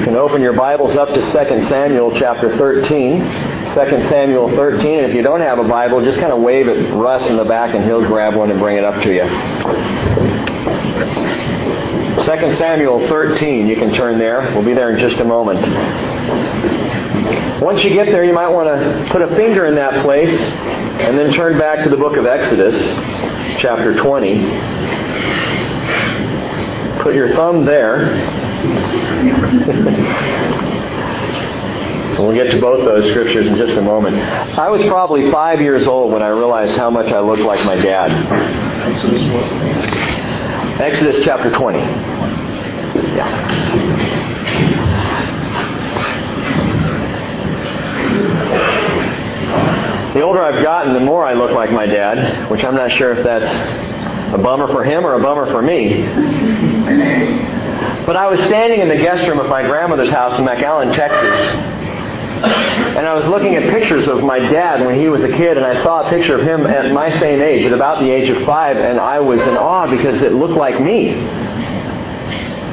You can open your Bibles up to 2 Samuel chapter 13. 2 Samuel 13. And if you don't have a Bible, just kind of wave at Russ in the back and he'll grab one and bring it up to you. 2 Samuel 13. You can turn there. We'll be there in just a moment. Once you get there, you might want to put a finger in that place and then turn back to the book of Exodus, chapter 20. Put your thumb there. we'll get to both those scriptures in just a moment. I was probably five years old when I realized how much I looked like my dad. Exodus chapter 20. Yeah. The older I've gotten, the more I look like my dad, which I'm not sure if that's a bummer for him or a bummer for me. But I was standing in the guest room of my grandmother's house in McAllen, Texas. And I was looking at pictures of my dad when he was a kid, and I saw a picture of him at my same age, at about the age of five, and I was in awe because it looked like me.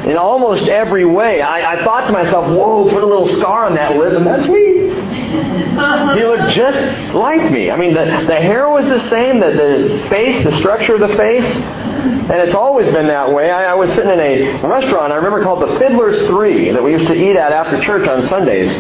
In almost every way, I, I thought to myself, whoa, put a little scar on that lip, and that's me. He looked just like me. I mean, the, the hair was the same, the, the face, the structure of the face. And it's always been that way. I, I was sitting in a restaurant, I remember called the Fiddler's Three, that we used to eat at after church on Sundays.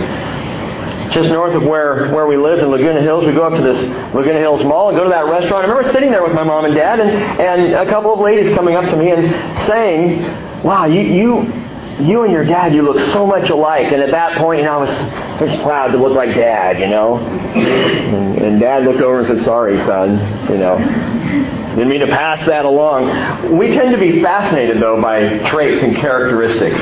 Just north of where, where we lived in Laguna Hills, we go up to this Laguna Hills Mall and go to that restaurant. I remember sitting there with my mom and dad and, and a couple of ladies coming up to me and saying, wow, you, you, you and your dad, you look so much alike. And at that point, you know, I was just proud to look like dad, you know. And, and dad looked over and said, sorry, son, you know. Didn't mean to pass that along. We tend to be fascinated, though, by traits and characteristics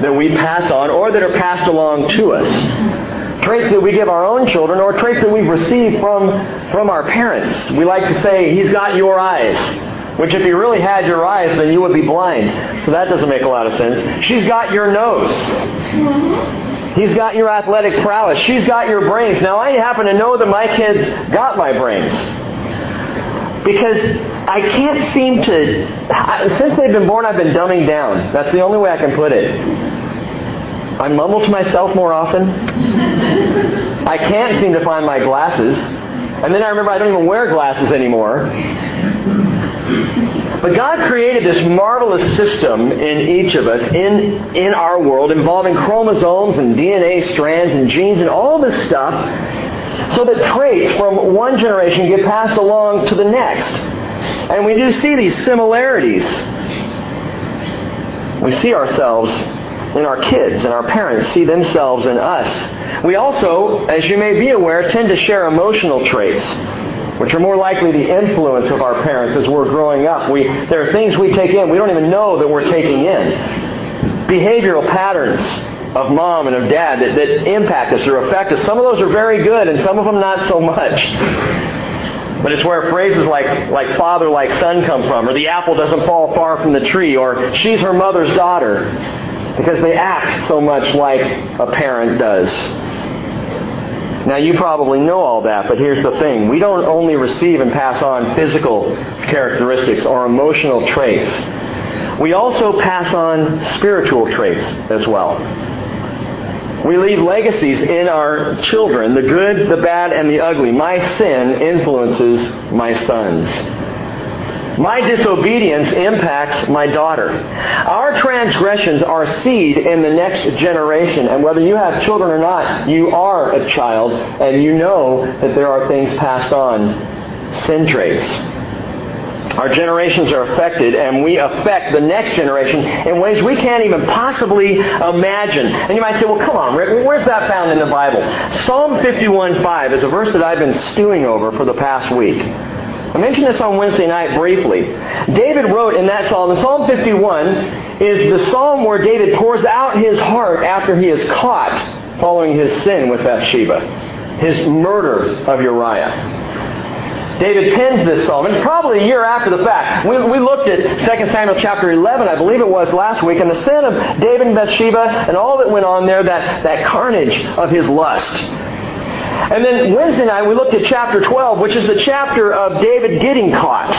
that we pass on or that are passed along to us. Traits that we give our own children or traits that we've received from, from our parents. We like to say, He's got your eyes. Which, if you really had your eyes, then you would be blind. So that doesn't make a lot of sense. She's got your nose. He's got your athletic prowess. She's got your brains. Now, I happen to know that my kids got my brains because I can't seem to, since they've been born, I've been dumbing down. That's the only way I can put it. I mumble to myself more often. I can't seem to find my glasses. And then I remember I don't even wear glasses anymore. But God created this marvelous system in each of us, in, in our world, involving chromosomes and DNA strands and genes and all this stuff so that traits from one generation get passed along to the next. And we do see these similarities. We see ourselves in our kids, and our parents see themselves in us. We also, as you may be aware, tend to share emotional traits, which are more likely the influence of our parents as we're growing up. We, there are things we take in we don't even know that we're taking in. Behavioral patterns of mom and of dad that, that impact us or affect us. Some of those are very good, and some of them not so much. But it's where phrases like, like father, like son come from, or the apple doesn't fall far from the tree, or she's her mother's daughter, because they act so much like a parent does. Now, you probably know all that, but here's the thing. We don't only receive and pass on physical characteristics or emotional traits. We also pass on spiritual traits as well. We leave legacies in our children, the good, the bad, and the ugly. My sin influences my sons. My disobedience impacts my daughter. Our transgressions are seed in the next generation. And whether you have children or not, you are a child, and you know that there are things passed on, sin traits. Our generations are affected, and we affect the next generation in ways we can't even possibly imagine. And you might say, well, come on, Rick, where's that found in the Bible? Psalm 51.5 is a verse that I've been stewing over for the past week. I mentioned this on Wednesday night briefly. David wrote in that psalm, and Psalm 51 is the psalm where David pours out his heart after he is caught following his sin with Bathsheba, his murder of Uriah. David pens this psalm, and probably a year after the fact. We, we looked at 2 Samuel chapter 11, I believe it was last week, and the sin of David and Bathsheba and all that went on there, that, that carnage of his lust. And then Wednesday night we looked at chapter 12, which is the chapter of David getting caught.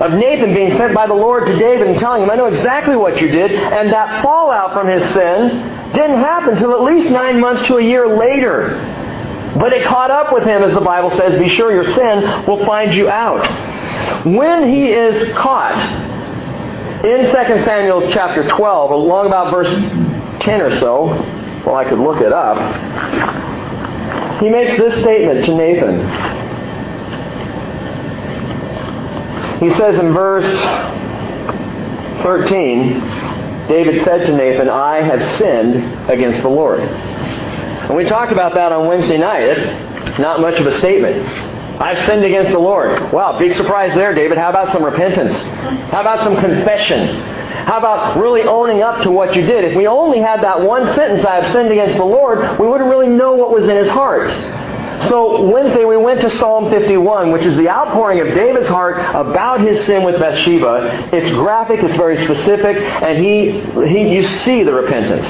of Nathan being sent by the Lord to David and telling him, I know exactly what you did, and that fallout from his sin didn't happen until at least nine months to a year later. But it caught up with him, as the Bible says, be sure your sin will find you out. When he is caught, in 2 Samuel chapter 12, along about verse 10 or so, well, I could look it up, he makes this statement to Nathan. He says in verse 13, David said to Nathan, I have sinned against the Lord. And we talked about that on Wednesday night. It's not much of a statement. I've sinned against the Lord. Wow, big surprise there, David. How about some repentance? How about some confession? How about really owning up to what you did? If we only had that one sentence, I have sinned against the Lord, we wouldn't really know what was in his heart. So Wednesday we went to Psalm 51, which is the outpouring of David's heart about his sin with Bathsheba. It's graphic, it's very specific, and he, he you see the repentance.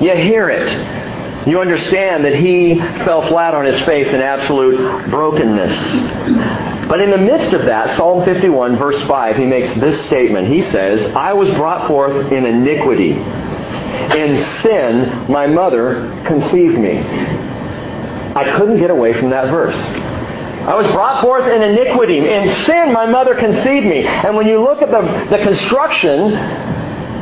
You hear it. You understand that he fell flat on his face in absolute brokenness. But in the midst of that, Psalm 51, verse 5, he makes this statement. He says, I was brought forth in iniquity. In sin, my mother conceived me. I couldn't get away from that verse. I was brought forth in iniquity. In sin, my mother conceived me. And when you look at the, the construction,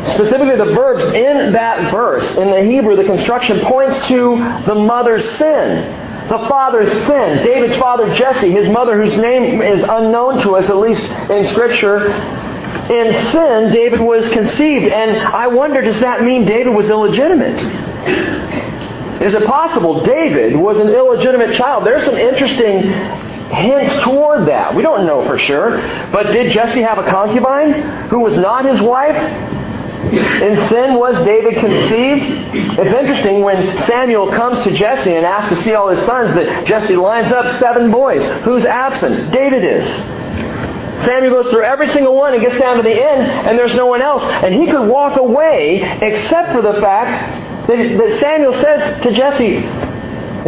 specifically the verbs in that verse, in the Hebrew, the construction points to the mother's sin. The father's sin. David's father, Jesse, his mother, whose name is unknown to us, at least in Scripture, in sin, David was conceived. And I wonder, does that mean David was illegitimate? Is it possible David was an illegitimate child? There's some interesting hints toward that. We don't know for sure. But did Jesse have a concubine who was not his wife? In sin was David conceived? It's interesting when Samuel comes to Jesse and asks to see all his sons that Jesse lines up seven boys. Who's absent? David is. Samuel goes through every single one and gets down to the end, and there's no one else. And he could walk away except for the fact that Samuel says to Jesse,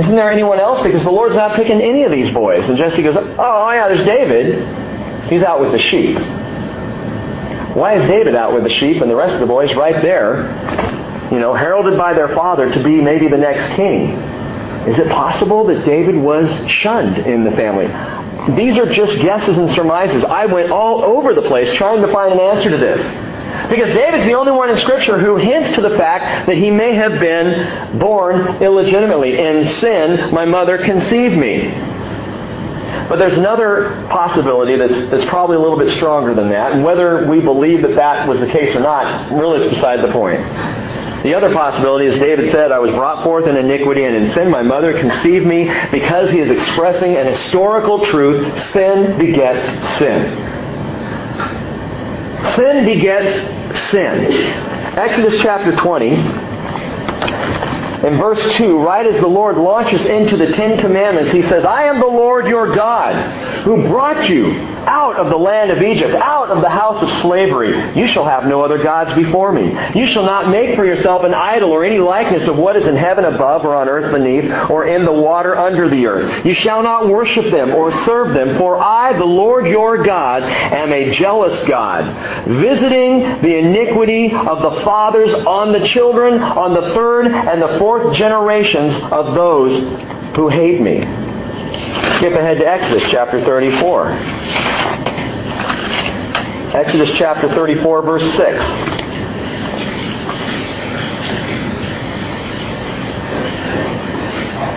Isn't there anyone else? Because the Lord's not picking any of these boys. And Jesse goes, Oh, yeah, there's David. He's out with the sheep. Why is David out with the sheep and the rest of the boys right there, you know, heralded by their father to be maybe the next king? Is it possible that David was shunned in the family? These are just guesses and surmises. I went all over the place trying to find an answer to this. Because David's the only one in Scripture who hints to the fact that he may have been born illegitimately. In sin, my mother conceived me. But there's another possibility that's, that's probably a little bit stronger than that. And whether we believe that that was the case or not, really is beside the point. The other possibility is David said, I was brought forth in iniquity and in sin my mother conceived me because he is expressing an historical truth. Sin begets sin. Sin begets sin. Exodus chapter 20, in verse 2, right as the Lord launches into the Ten Commandments, he says, I am the Lord your God who brought you out of the land of Egypt, out of the house of slavery. You shall have no other gods before me. You shall not make for yourself an idol or any likeness of what is in heaven above or on earth beneath or in the water under the earth. You shall not worship them or serve them, for I, the Lord your God, am a jealous God, visiting the iniquity of the fathers on the children, on the third and the fourth generations of those who hate me. Skip ahead to Exodus chapter 34. Exodus chapter 34, verse 6.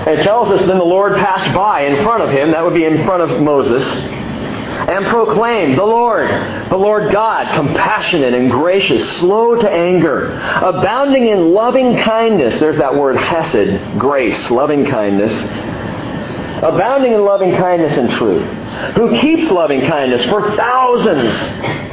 And it tells us then the Lord passed by in front of him, that would be in front of Moses, and proclaimed, The Lord, the Lord God, compassionate and gracious, slow to anger, abounding in loving kindness. There's that word hesed, grace, loving kindness abounding in loving kindness and truth, who keeps loving kindness for thousands,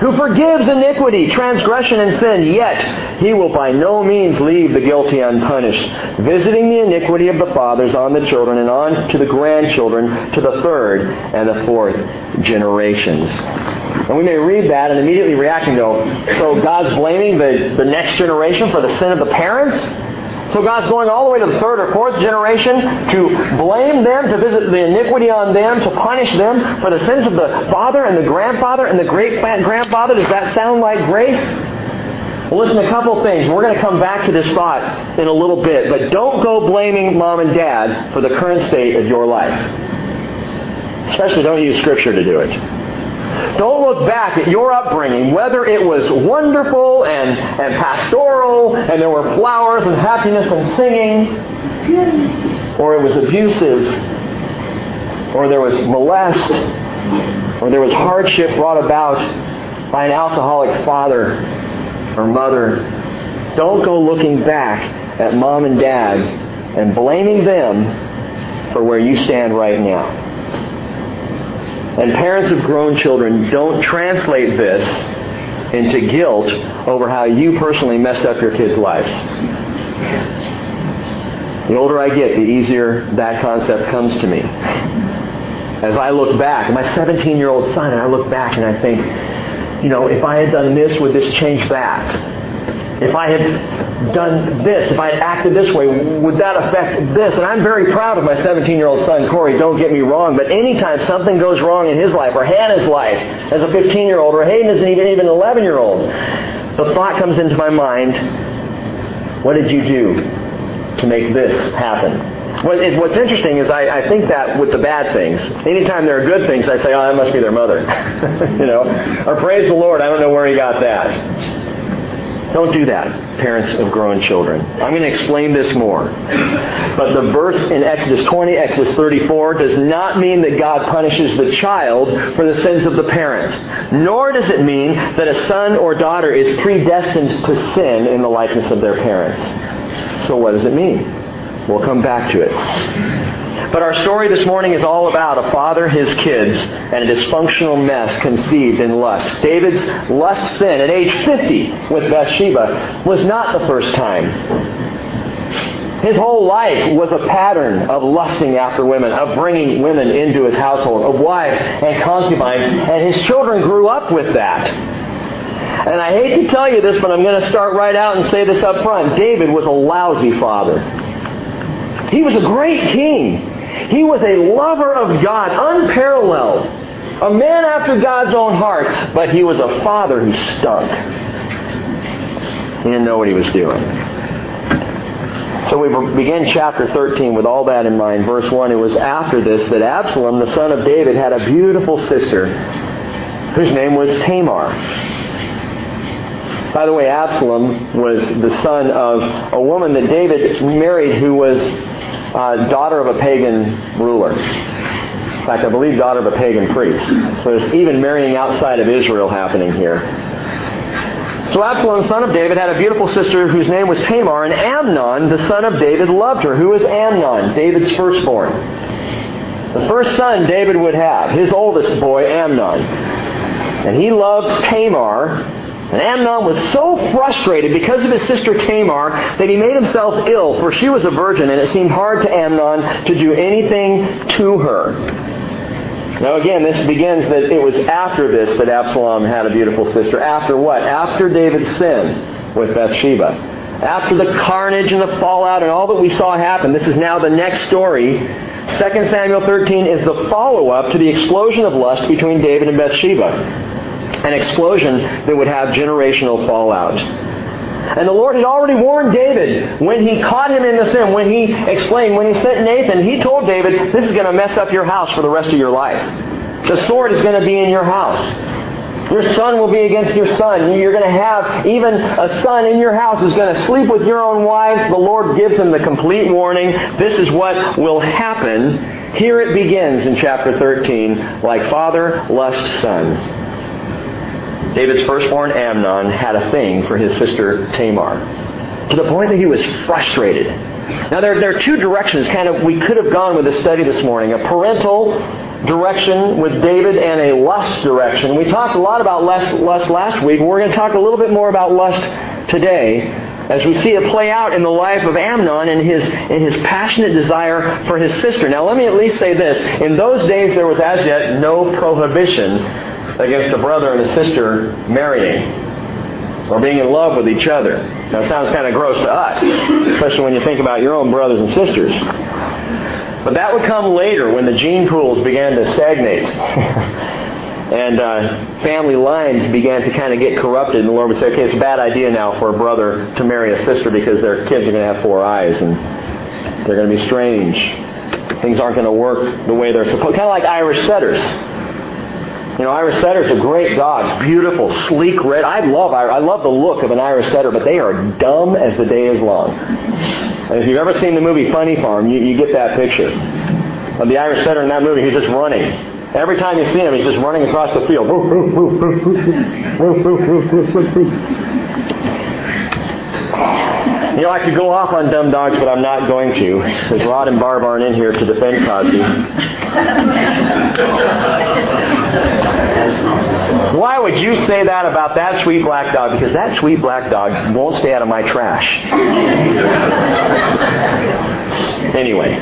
who forgives iniquity, transgression, and sin, yet he will by no means leave the guilty unpunished, visiting the iniquity of the fathers on the children and on to the grandchildren, to the third and the fourth generations. And we may read that and immediately react and go, so God's blaming the, the next generation for the sin of the parents? So God's going all the way to the third or fourth generation to blame them, to visit the iniquity on them, to punish them for the sins of the father and the grandfather and the great grandfather. Does that sound like grace? Well, listen, a couple things. We're going to come back to this thought in a little bit, but don't go blaming mom and dad for the current state of your life. Especially don't use Scripture to do it. Don't look back at your upbringing, whether it was wonderful and, and pastoral, and there were flowers and happiness and singing, or it was abusive, or there was molest, or there was hardship brought about by an alcoholic father or mother. Don't go looking back at mom and dad and blaming them for where you stand right now. And parents of grown children, don't translate this into guilt over how you personally messed up your kids' lives. The older I get, the easier that concept comes to me. As I look back, my 17 year old son, and I look back and I think, you know, if I had done this, would this change that? If I had done this, if I had acted this way, would that affect this? And I'm very proud of my 17 year old son, Corey, don't get me wrong, but anytime something goes wrong in his life, or Hannah's life as a 15 year old, or Hayden is even, even an 11 year old, the thought comes into my mind what did you do to make this happen? What's interesting is I, I, think that with the bad things, anytime there are good things, I say, oh, that must be their mother. you know, or praise the Lord, I don't know where he got that. Don't do that, parents of grown children. I'm going to explain this more. But the verse in Exodus 20, Exodus 34 does not mean that God punishes the child for the sins of the parent. Nor does it mean that a son or daughter is predestined to sin in the likeness of their parents. So what does it mean? We'll come back to it. But our story this morning is all about a father, his kids, and a dysfunctional mess conceived in lust. David's lust sin at age 50 with Bathsheba was not the first time. His whole life was a pattern of lusting after women, of bringing women into his household, of wives and concubines, and his children grew up with that. And I hate to tell you this, but I'm going to start right out and say this up front. David was a lousy father. He was a great king. He was a lover of God, unparalleled. A man after God's own heart, but he was a father who stunk. He didn't know what he was doing. So we begin chapter 13 with all that in mind. Verse 1, it was after this that Absalom, the son of David, had a beautiful sister whose name was Tamar. By the way, Absalom was the son of a woman that David married who was uh, daughter of a pagan ruler. In fact, I believe daughter of a pagan priest. So there's even marrying outside of Israel happening here. So Absalom, son of David, had a beautiful sister whose name was Tamar, and Amnon, the son of David, loved her. Who was Amnon? David's firstborn. The first son David would have, his oldest boy, Amnon. And he loved Tamar, and Amnon was so frustrated because of his sister Tamar that he made himself ill, for she was a virgin, and it seemed hard to Amnon to do anything to her. Now again, this begins that it was after this that Absalom had a beautiful sister. After what? After David's sin with Bathsheba. After the carnage and the fallout and all that we saw happen. This is now the next story. 2 Samuel 13 is the follow-up to the explosion of lust between David and Bathsheba an explosion that would have generational fallout. And the Lord had already warned David when he caught him in the sin, when he explained, when he sent Nathan, he told David, this is going to mess up your house for the rest of your life. The sword is going to be in your house. Your son will be against your son. You're going to have even a son in your house who's going to sleep with your own wives. The Lord gives him the complete warning. This is what will happen. Here it begins in chapter 13, like father, lust, son. David's firstborn Amnon had a thing for his sister Tamar to the point that he was frustrated. Now, there, there are two directions kind of we could have gone with the study this morning a parental direction with David and a lust direction. We talked a lot about lust, lust last week. We're going to talk a little bit more about lust today as we see it play out in the life of Amnon and his, and his passionate desire for his sister. Now, let me at least say this. In those days, there was as yet no prohibition against a brother and a sister marrying or being in love with each other. It sounds kind of gross to us. especially when you think about your own brothers and sisters. But that would come later when the gene pools began to stagnate. and uh, family lines began to kind of get corrupted, and the Lord would say, okay, it's a bad idea now for a brother to marry a sister because their kids are going to have four eyes and they're going to be strange. Things aren't going to work the way they're supposed. Kind of like Irish setters. You know, Irish setters are great dogs, beautiful, sleek, red. I love I love the look of an Irish setter, but they are dumb as the day is long. And if you've ever seen the movie Funny Farm, you, you get that picture of the Irish setter in that movie. He's just running. Every time you see him, he's just running across the field. You know, I could go off on dumb dogs, but I'm not going to, because Rod and Barb aren't in here to defend Cosby. Why would you say that about that sweet black dog? Because that sweet black dog won't stay out of my trash. anyway.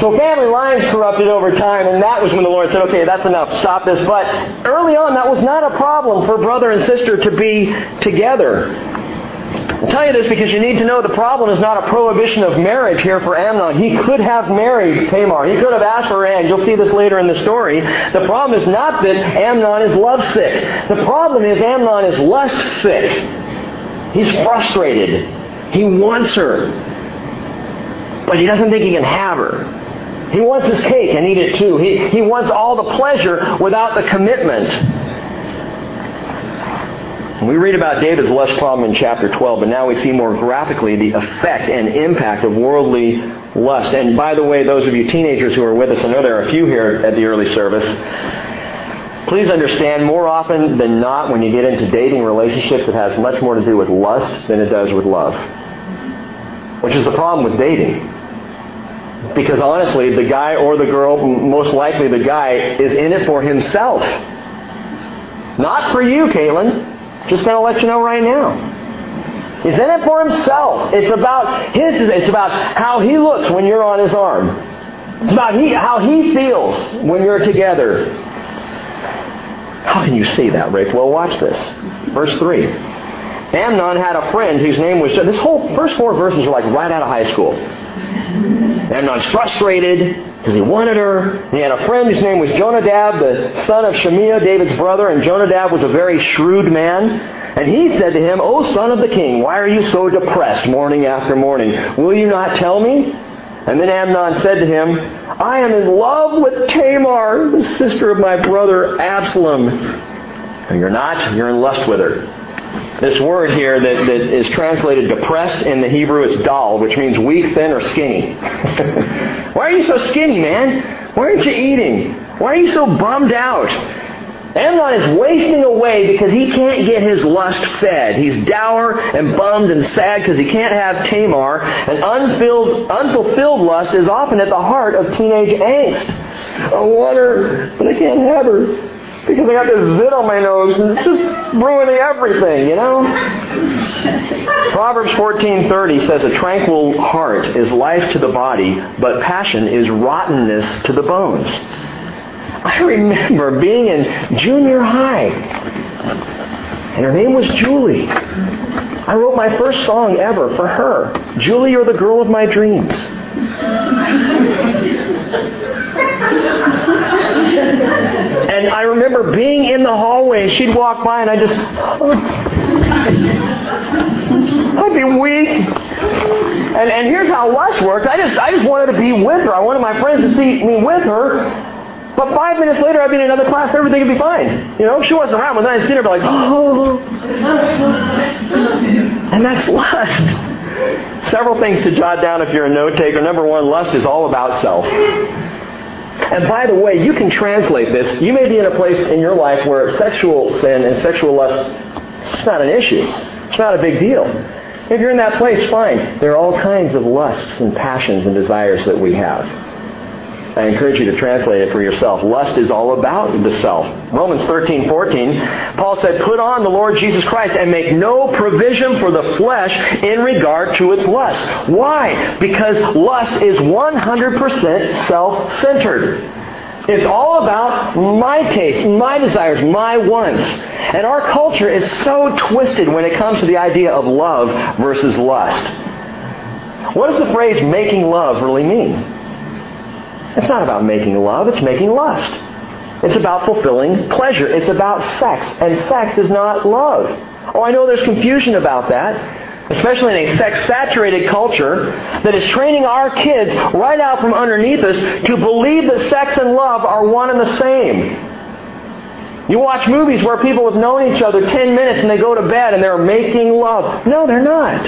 So family lines corrupted over time, and that was when the Lord said, okay, that's enough, stop this. But early on, that was not a problem for brother and sister to be together. I tell you this because you need to know the problem is not a prohibition of marriage here for Amnon. He could have married Tamar. He could have asked for Anne. You'll see this later in the story. The problem is not that Amnon is lovesick. The problem is Amnon is lust sick. He's frustrated. He wants her. But he doesn't think he can have her. He wants his cake and eat it too. He, he wants all the pleasure without the commitment. We read about David's lust problem in chapter 12, but now we see more graphically the effect and impact of worldly lust. And by the way, those of you teenagers who are with us, I know there are a few here at the early service. Please understand, more often than not, when you get into dating relationships, it has much more to do with lust than it does with love. Which is the problem with dating. Because honestly, the guy or the girl, most likely the guy, is in it for himself. Not for you, Caitlin. Just going to let you know right now. He's in it for himself. It's about his. It's about how he looks when you're on his arm. It's about he, how he feels when you're together. How can you say that, Rick? Well, watch this. Verse 3. Amnon had a friend whose name was... This whole first four verses are like right out of high school. Amnon's frustrated because he wanted her. He had a friend whose name was Jonadab, the son of Shimeah, David's brother, and Jonadab was a very shrewd man. And he said to him, O son of the king, why are you so depressed morning after morning? Will you not tell me? And then Amnon said to him, I am in love with Tamar, the sister of my brother Absalom. And you're not, you're in lust with her. This word here that, that is translated depressed in the Hebrew, it's dal, which means weak, thin, or skinny. Why are you so skinny, man? Why aren't you eating? Why are you so bummed out? Amnon is wasting away because he can't get his lust fed. He's dour and bummed and sad because he can't have Tamar. And unfilled, unfulfilled lust is often at the heart of teenage angst. I want her, but I can't have her because I got this zit on my nose and it's just ruining everything, you know? Proverbs 14:30 says a tranquil heart is life to the body, but passion is rottenness to the bones. I remember being in junior high, and her name was Julie. I wrote my first song ever for her. Julie, you're the girl of my dreams. And I remember being in the hallway, she'd walk by and I just, I'd be weak. And, and here's how lust works. I just, I just wanted to be with her. I wanted my friends to see me with her. But five minutes later, I'd be in another class everything would be fine. You know, she wasn't around. When I'd seen her, be like, oh. And that's lust. Several things to jot down if you're a note taker. Number one, lust is all about self. And by the way, you can translate this. You may be in a place in your life where sexual sin and sexual lust is not an issue. It's not a big deal. If you're in that place, fine. There are all kinds of lusts and passions and desires that we have. I encourage you to translate it for yourself. Lust is all about the self. Romans 13, 14, Paul said, Put on the Lord Jesus Christ and make no provision for the flesh in regard to its lust. Why? Because lust is 100% self-centered. It's all about my taste, my desires, my wants. And our culture is so twisted when it comes to the idea of love versus lust. What does the phrase making love really mean? It's not about making love, it's making lust. It's about fulfilling pleasure. It's about sex. And sex is not love. Oh, I know there's confusion about that especially in a sex-saturated culture that is training our kids right out from underneath us to believe that sex and love are one and the same. You watch movies where people have known each other 10 minutes and they go to bed and they're making love. No, they're not.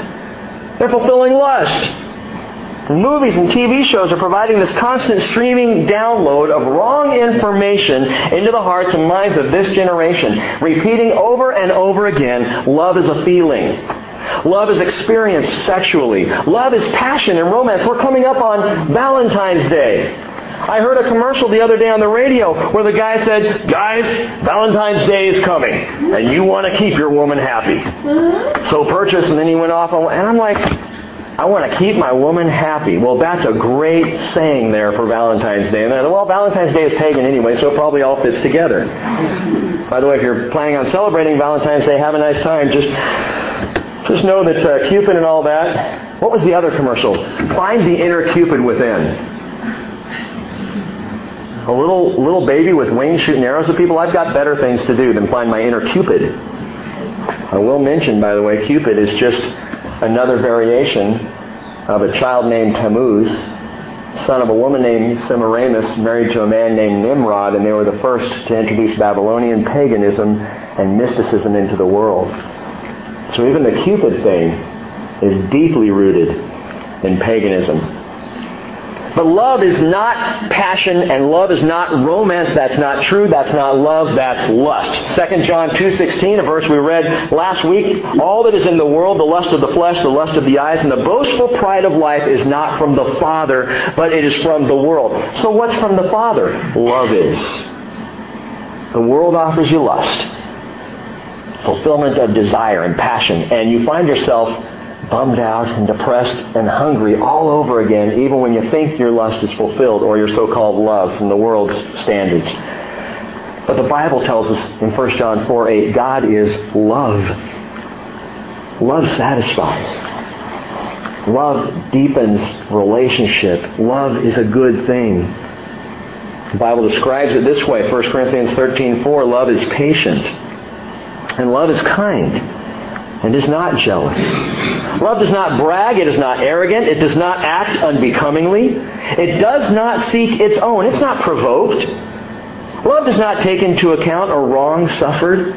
They're fulfilling lust. Movies and TV shows are providing this constant streaming download of wrong information into the hearts and minds of this generation, repeating over and over again, love is a feeling. Love is experienced sexually. Love is passion and romance. We're coming up on Valentine's Day. I heard a commercial the other day on the radio where the guy said, Guys, Valentine's Day is coming, and you want to keep your woman happy. Mm-hmm. So purchase, and then he went off, and I'm like, I want to keep my woman happy. Well, that's a great saying there for Valentine's Day. And then, well, Valentine's Day is pagan anyway, so it probably all fits together. By the way, if you're planning on celebrating Valentine's Day, have a nice time. Just, just know that uh, Cupid and all that. What was the other commercial? Find the inner Cupid within. A little little baby with wings shooting arrows at people. I've got better things to do than find my inner Cupid. I will mention, by the way, Cupid is just another variation of a child named Tammuz, son of a woman named Semiramis, married to a man named Nimrod, and they were the first to introduce Babylonian paganism and mysticism into the world. So even the Cupid thing is deeply rooted in paganism. But love is not passion and love is not romance. That's not true. That's not love. That's lust. 2 John 2.16, a verse we read last week. All that is in the world, the lust of the flesh, the lust of the eyes, and the boastful pride of life is not from the Father, but it is from the world. So what's from the Father? Love is. The world offers you lust. Fulfillment of desire and passion. And you find yourself bummed out and depressed and hungry all over again, even when you think your lust is fulfilled or your so-called love from the world's standards. But the Bible tells us in 1 John 4 8, God is love. Love satisfies. Love deepens relationship. Love is a good thing. The Bible describes it this way, 1 Corinthians 13 4, love is patient. And love is kind and is not jealous. Love does not brag. It is not arrogant. It does not act unbecomingly. It does not seek its own. It's not provoked. Love does not take into account a wrong suffered.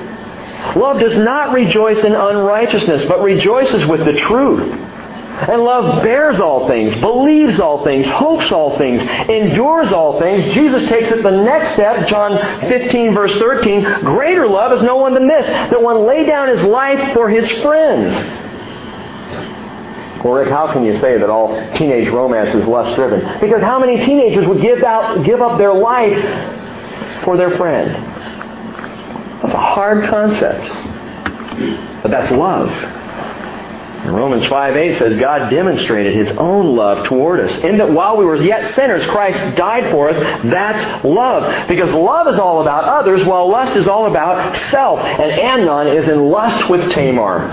Love does not rejoice in unrighteousness, but rejoices with the truth. And love bears all things, believes all things, hopes all things, endures all things. Jesus takes it the next step, John 15, verse 13. Greater love is no one than this, that one lay down his life for his friends. Well, Rick, how can you say that all teenage romance is lust driven? Because how many teenagers would give, out, give up their life for their friend? That's a hard concept. But that's love. And Romans 5 8 says, God demonstrated his own love toward us. In that while we were yet sinners, Christ died for us. That's love. Because love is all about others, while lust is all about self. And Amnon is in lust with Tamar.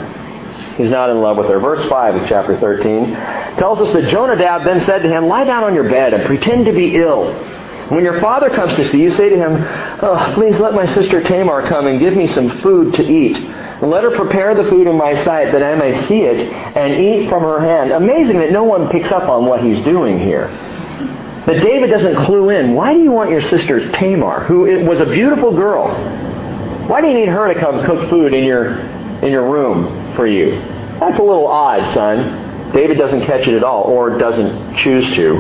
He's not in love with her. Verse 5 of chapter 13 tells us that Jonadab then said to him, Lie down on your bed and pretend to be ill. When your father comes to see you, say to him, oh, Please let my sister Tamar come and give me some food to eat. And let her prepare the food in my sight that I may see it and eat from her hand. Amazing that no one picks up on what he's doing here. But David doesn't clue in. Why do you want your sister Tamar, who was a beautiful girl, why do you need her to come cook food in your, in your room for you? That's a little odd, son. David doesn't catch it at all, or doesn't choose to.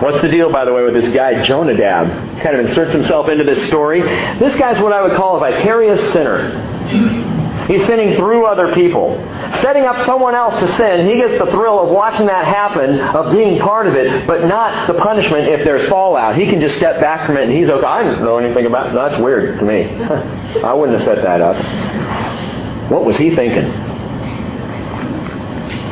What's the deal, by the way, with this guy, Jonadab? Kind of inserts himself into this story. This guy's what I would call a vicarious sinner. He's sinning through other people. Setting up someone else to sin, he gets the thrill of watching that happen, of being part of it, but not the punishment if there's fallout. He can just step back from it and he's okay. I don't know anything about it. That's weird to me. I wouldn't have set that up. What was he thinking?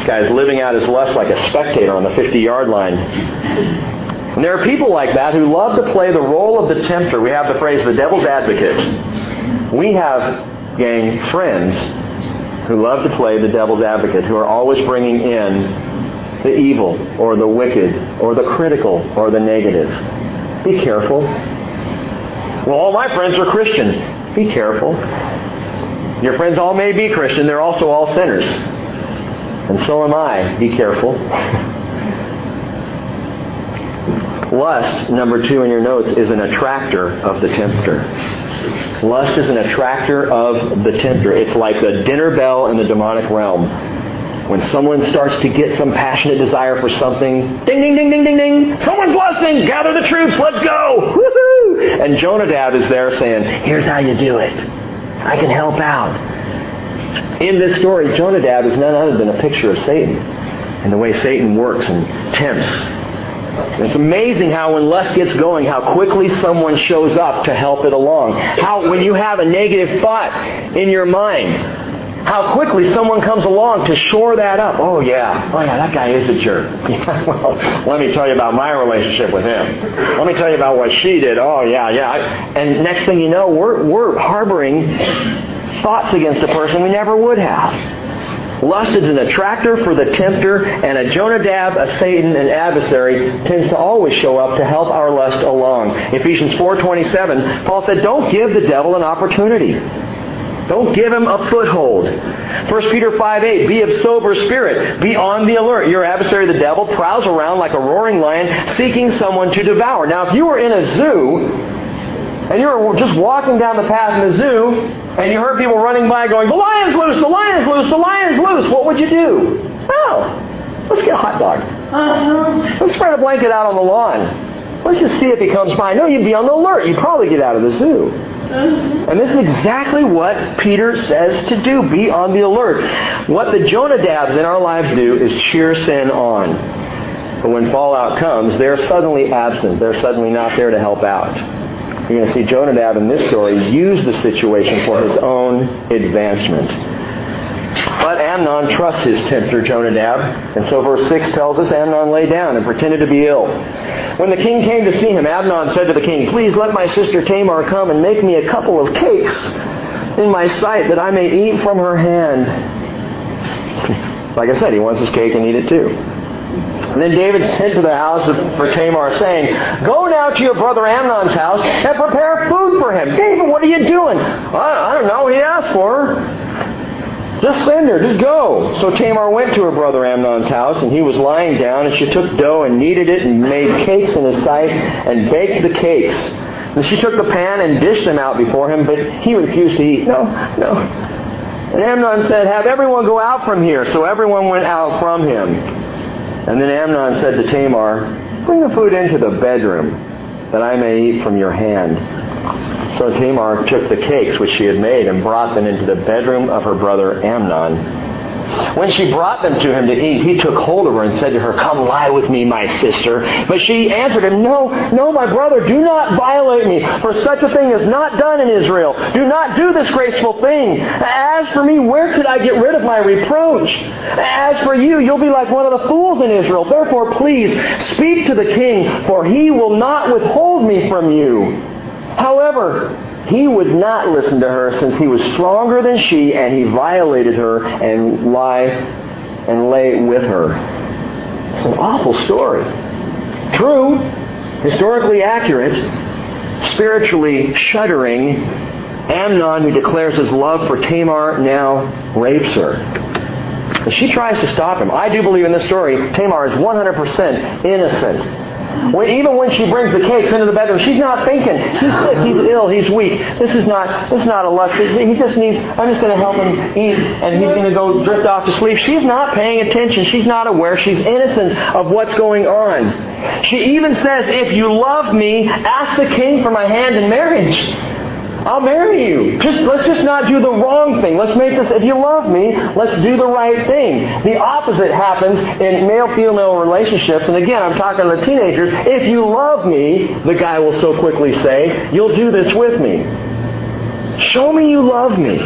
Guy's living out his lust like a spectator on the 50 yard line. And there are people like that who love to play the role of the tempter. We have the phrase the devil's advocate. We have, gang, friends who love to play the devil's advocate, who are always bringing in the evil or the wicked or the critical or the negative. Be careful. Well, all my friends are Christian. Be careful. Your friends all may be Christian, they're also all sinners. And so am I. Be careful. Lust, number two in your notes, is an attractor of the tempter. Lust is an attractor of the tempter. It's like the dinner bell in the demonic realm. When someone starts to get some passionate desire for something, ding, ding, ding, ding, ding, ding, someone's lusting, gather the troops, let's go, woohoo! And Jonadab is there saying, here's how you do it. I can help out. In this story, Jonadab is none other than a picture of Satan and the way Satan works and tempts it's amazing how when lust gets going, how quickly someone shows up to help it along. How when you have a negative thought in your mind, how quickly someone comes along to shore that up. Oh yeah, oh yeah, that guy is a jerk. well, let me tell you about my relationship with him. Let me tell you about what she did. Oh yeah, yeah. And next thing you know, we're we're harboring thoughts against a person we never would have. Lust is an attractor for the tempter, and a Jonadab, a Satan, an adversary, tends to always show up to help our lust along. Ephesians 4.27, Paul said, don't give the devil an opportunity. Don't give him a foothold. 1 Peter 5.8, be of sober spirit. Be on the alert. Your adversary, the devil, prowls around like a roaring lion, seeking someone to devour. Now, if you were in a zoo, and you were just walking down the path in the zoo, and you heard people running by going, the lion's loose, the lion's loose, the lion's loose, what would you do? Oh, let's get a hot dog. Uh-huh. Let's spread a blanket out on the lawn. Let's just see if he comes by. No, you'd be on the alert. You'd probably get out of the zoo. Uh-huh. And this is exactly what Peter says to do. Be on the alert. What the Jonadabs in our lives do is cheer sin on. But when fallout comes, they're suddenly absent. They're suddenly not there to help out. You're going to see Jonadab in this story use the situation for his own advancement. But Amnon trusts his tempter, Jonadab. And so verse 6 tells us Amnon lay down and pretended to be ill. When the king came to see him, Amnon said to the king, Please let my sister Tamar come and make me a couple of cakes in my sight that I may eat from her hand. like I said, he wants his cake and eat it too. And then David sent to the house for Tamar, saying, Go now to your brother Amnon's house and prepare food for him. David, what are you doing? I, I don't know. He asked for her. Just send her. Just go. So Tamar went to her brother Amnon's house, and he was lying down, and she took dough and kneaded it and made cakes in his sight and baked the cakes. And she took the pan and dished them out before him, but he refused to eat. No, no. And Amnon said, Have everyone go out from here. So everyone went out from him. And then Amnon said to Tamar, Bring the food into the bedroom, that I may eat from your hand. So Tamar took the cakes which she had made and brought them into the bedroom of her brother Amnon. When she brought them to him to eat, he took hold of her and said to her, Come lie with me, my sister. But she answered him, No, no, my brother, do not violate me, for such a thing is not done in Israel. Do not do this graceful thing. As for me, where could I get rid of my reproach? As for you, you'll be like one of the fools in Israel. Therefore, please speak to the king, for he will not withhold me from you. However, he would not listen to her since he was stronger than she and he violated her and lie and lay with her. It's an awful story. True, historically accurate, spiritually shuddering. Amnon, who declares his love for Tamar, now rapes her. And she tries to stop him. I do believe in this story, Tamar is 100% innocent. When, even when she brings the cakes into the bedroom, she's not thinking, he's sick, he's ill, he's weak. This is not, this is not a lust. He just needs, I'm just going to help him eat, and he's going to go drift off to sleep. She's not paying attention. She's not aware. She's innocent of what's going on. She even says, if you love me, ask the king for my hand in marriage. I'll marry you. Just let's just not do the wrong thing. Let's make this if you love me, let's do the right thing. The opposite happens in male-female relationships, and again I'm talking to teenagers. If you love me, the guy will so quickly say, you'll do this with me. Show me you love me.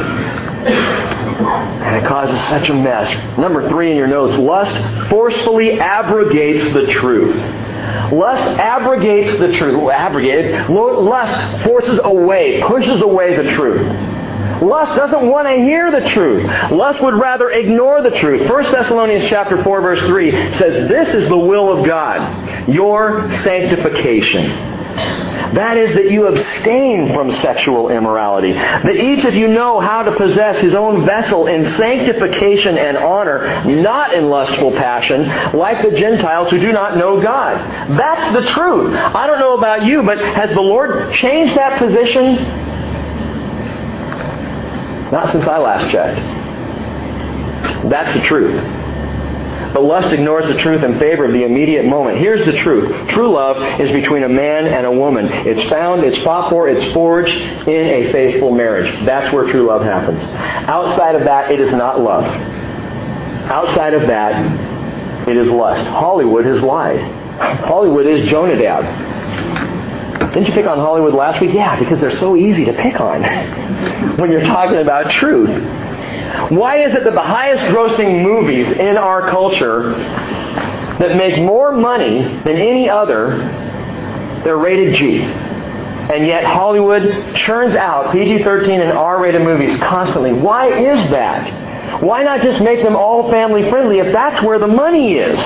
And it causes such a mess. Number three in your notes, lust forcefully abrogates the truth. Lust abrogates the truth. Abrogated. Lust forces away, pushes away the truth. Lust doesn't want to hear the truth. Lust would rather ignore the truth. 1 Thessalonians chapter 4 verse 3 says, This is the will of God, your sanctification. That is that you abstain from sexual immorality. That each of you know how to possess his own vessel in sanctification and honor, not in lustful passion, like the Gentiles who do not know God. That's the truth. I don't know about you, but has the Lord changed that position? Not since I last checked. That's the truth. But lust ignores the truth in favor of the immediate moment. Here's the truth. True love is between a man and a woman. It's found, it's fought for, it's forged in a faithful marriage. That's where true love happens. Outside of that, it is not love. Outside of that, it is lust. Hollywood has lied. Hollywood is Jonadab. Didn't you pick on Hollywood last week? Yeah, because they're so easy to pick on when you're talking about truth. Why is it that the highest grossing movies in our culture that make more money than any other, they're rated G? And yet Hollywood churns out PG-13 and R-rated movies constantly. Why is that? Why not just make them all family friendly if that's where the money is?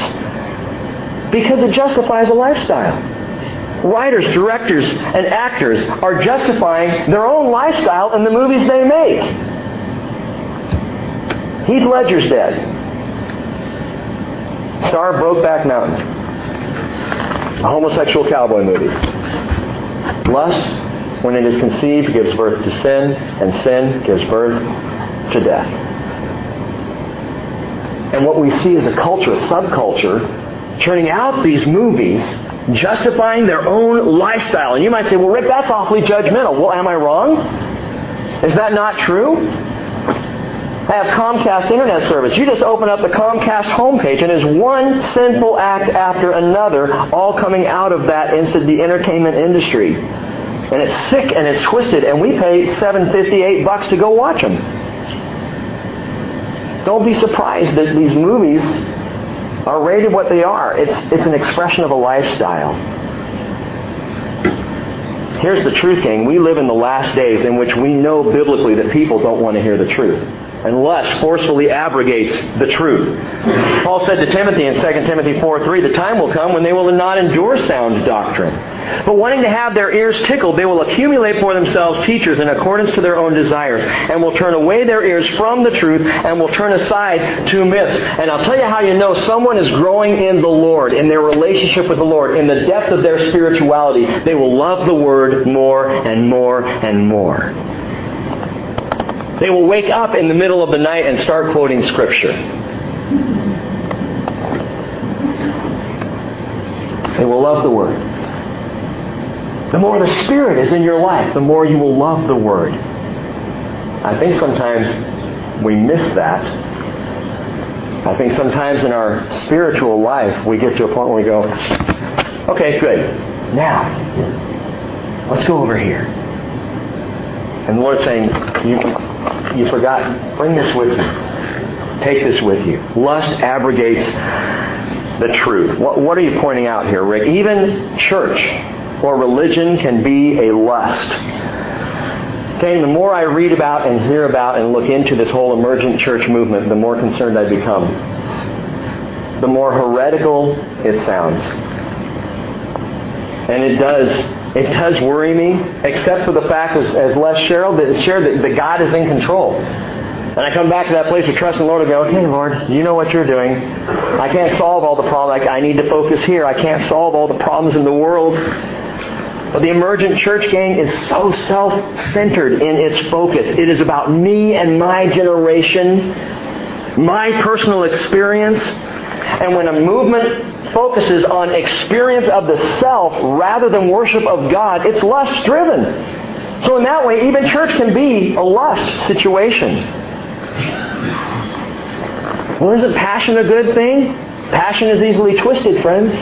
Because it justifies a lifestyle writers, directors, and actors are justifying their own lifestyle in the movies they make. Heath Ledger's dead. Star of Brokeback Mountain. A homosexual cowboy movie. Lust, when it is conceived, gives birth to sin, and sin gives birth to death. And what we see is a culture, a subculture, turning out these movies justifying their own lifestyle. And you might say, well, Rick, that's awfully judgmental. Well, am I wrong? Is that not true? I have Comcast internet service. You just open up the Comcast homepage and there's one sinful act after another all coming out of that into the entertainment industry. And it's sick and it's twisted and we pay 758 bucks to go watch them. Don't be surprised that these movies are rated what they are. It's, it's an expression of a lifestyle. Here's the truth, gang. We live in the last days in which we know biblically that people don't want to hear the truth and lust forcefully abrogates the truth. Paul said to Timothy in 2 Timothy 4 3, The time will come when they will not endure sound doctrine. But wanting to have their ears tickled, they will accumulate for themselves teachers in accordance to their own desires, and will turn away their ears from the truth, and will turn aside to myths. And I'll tell you how you know someone is growing in the Lord, in their relationship with the Lord, in the depth of their spirituality. They will love the Word more and more and more. They will wake up in the middle of the night and start quoting Scripture. They will love the Word. The more the Spirit is in your life, the more you will love the Word. I think sometimes we miss that. I think sometimes in our spiritual life we get to a point where we go, okay, good. Now, let's go over here. And the Lord's saying, you, you forgot. Bring this with you. Take this with you. Lust abrogates the truth. What, what are you pointing out here, Rick? Even church or religion can be a lust. Okay, the more I read about and hear about and look into this whole emergent church movement, the more concerned I become. The more heretical it sounds. And it does it does worry me, except for the fact, as, as Les that shared, that, that God is in control. And I come back to that place of trust in the Lord and go, okay, Lord, you know what you're doing. I can't solve all the problems. I, I need to focus here. I can't solve all the problems in the world. But the emergent church gang is so self-centered in its focus. It is about me and my generation, my personal experience. And when a movement focuses on experience of the self rather than worship of God, it's lust driven. So in that way, even church can be a lust situation. Well, isn't passion a good thing? Passion is easily twisted, friends.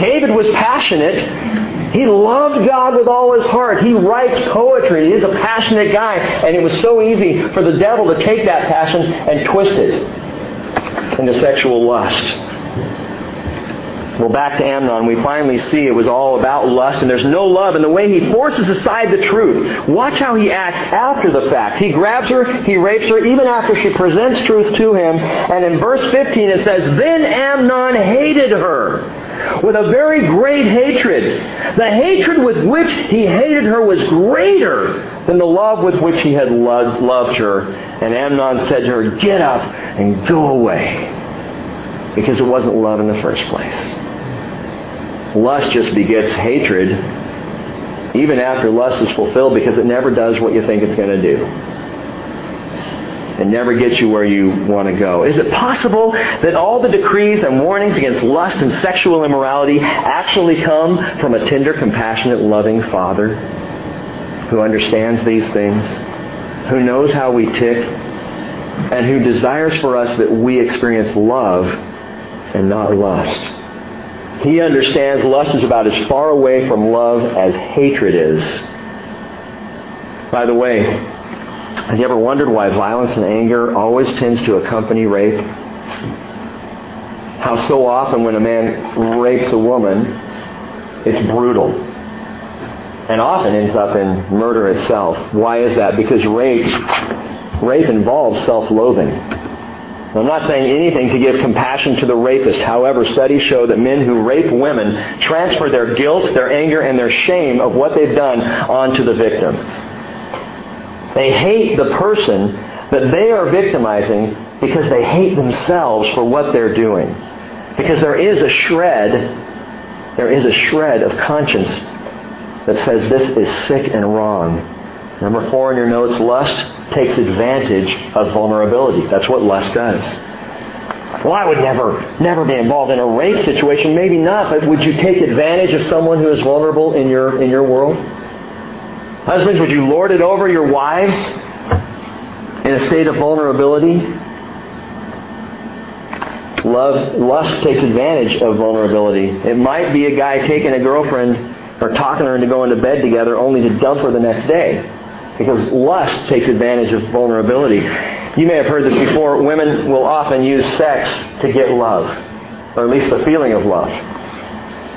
David was passionate. He loved God with all his heart. He writes poetry. He's a passionate guy. And it was so easy for the devil to take that passion and twist it into sexual lust. Well, back to Amnon, we finally see it was all about lust, and there's no love in the way he forces aside the truth. Watch how he acts after the fact. He grabs her, he rapes her, even after she presents truth to him. And in verse 15 it says, Then Amnon hated her with a very great hatred. The hatred with which he hated her was greater than the love with which he had loved, loved her. And Amnon said to her, Get up and go away. Because it wasn't love in the first place. Lust just begets hatred even after lust is fulfilled because it never does what you think it's going to do. It never gets you where you want to go. Is it possible that all the decrees and warnings against lust and sexual immorality actually come from a tender, compassionate, loving Father who understands these things, who knows how we tick, and who desires for us that we experience love and not lust? He understands lust is about as far away from love as hatred is. By the way, have you ever wondered why violence and anger always tends to accompany rape? How so often when a man rapes a woman, it's brutal. And often ends up in murder itself. Why is that? Because rape rape involves self-loathing. I'm not saying anything to give compassion to the rapist. However, studies show that men who rape women transfer their guilt, their anger, and their shame of what they've done onto the victim. They hate the person that they are victimizing because they hate themselves for what they're doing. Because there is a shred, there is a shred of conscience that says this is sick and wrong. Number four in your notes, lust takes advantage of vulnerability. That's what lust does. Well, I would never, never be involved in a rape situation. Maybe not, but would you take advantage of someone who is vulnerable in your in your world? Husbands, would you lord it over your wives in a state of vulnerability? Love, lust takes advantage of vulnerability. It might be a guy taking a girlfriend or talking her into going to bed together only to dump her the next day. Because lust takes advantage of vulnerability. You may have heard this before. Women will often use sex to get love, or at least the feeling of love.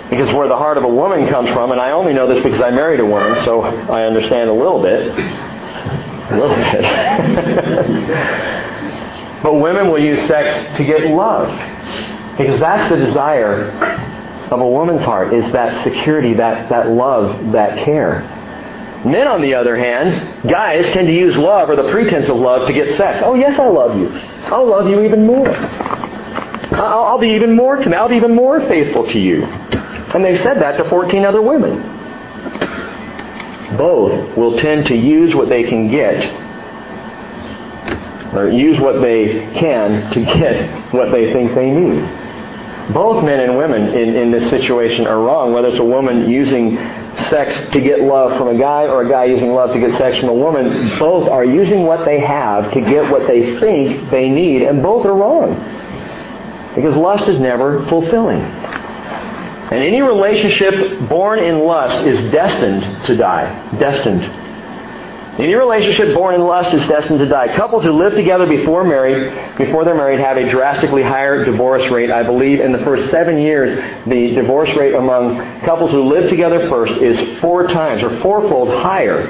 Because where the heart of a woman comes from, and I only know this because I married a woman, so I understand a little bit. A little bit. but women will use sex to get love. Because that's the desire of a woman's heart, is that security, that, that love, that care. Men, on the other hand, guys tend to use love or the pretense of love to get sex. Oh, yes, I love you. I'll love you even more. I'll, I'll be even more. I'll be even more faithful to you. And they've said that to 14 other women. Both will tend to use what they can get, or use what they can to get what they think they need. Both men and women in, in this situation are wrong, whether it's a woman using sex to get love from a guy or a guy using love to get sex from a woman, both are using what they have to get what they think they need, and both are wrong. Because lust is never fulfilling. And any relationship born in lust is destined to die. Destined any relationship born in lust is destined to die. Couples who live together before married, before they're married, have a drastically higher divorce rate. I believe in the first seven years, the divorce rate among couples who live together first is four times or fourfold higher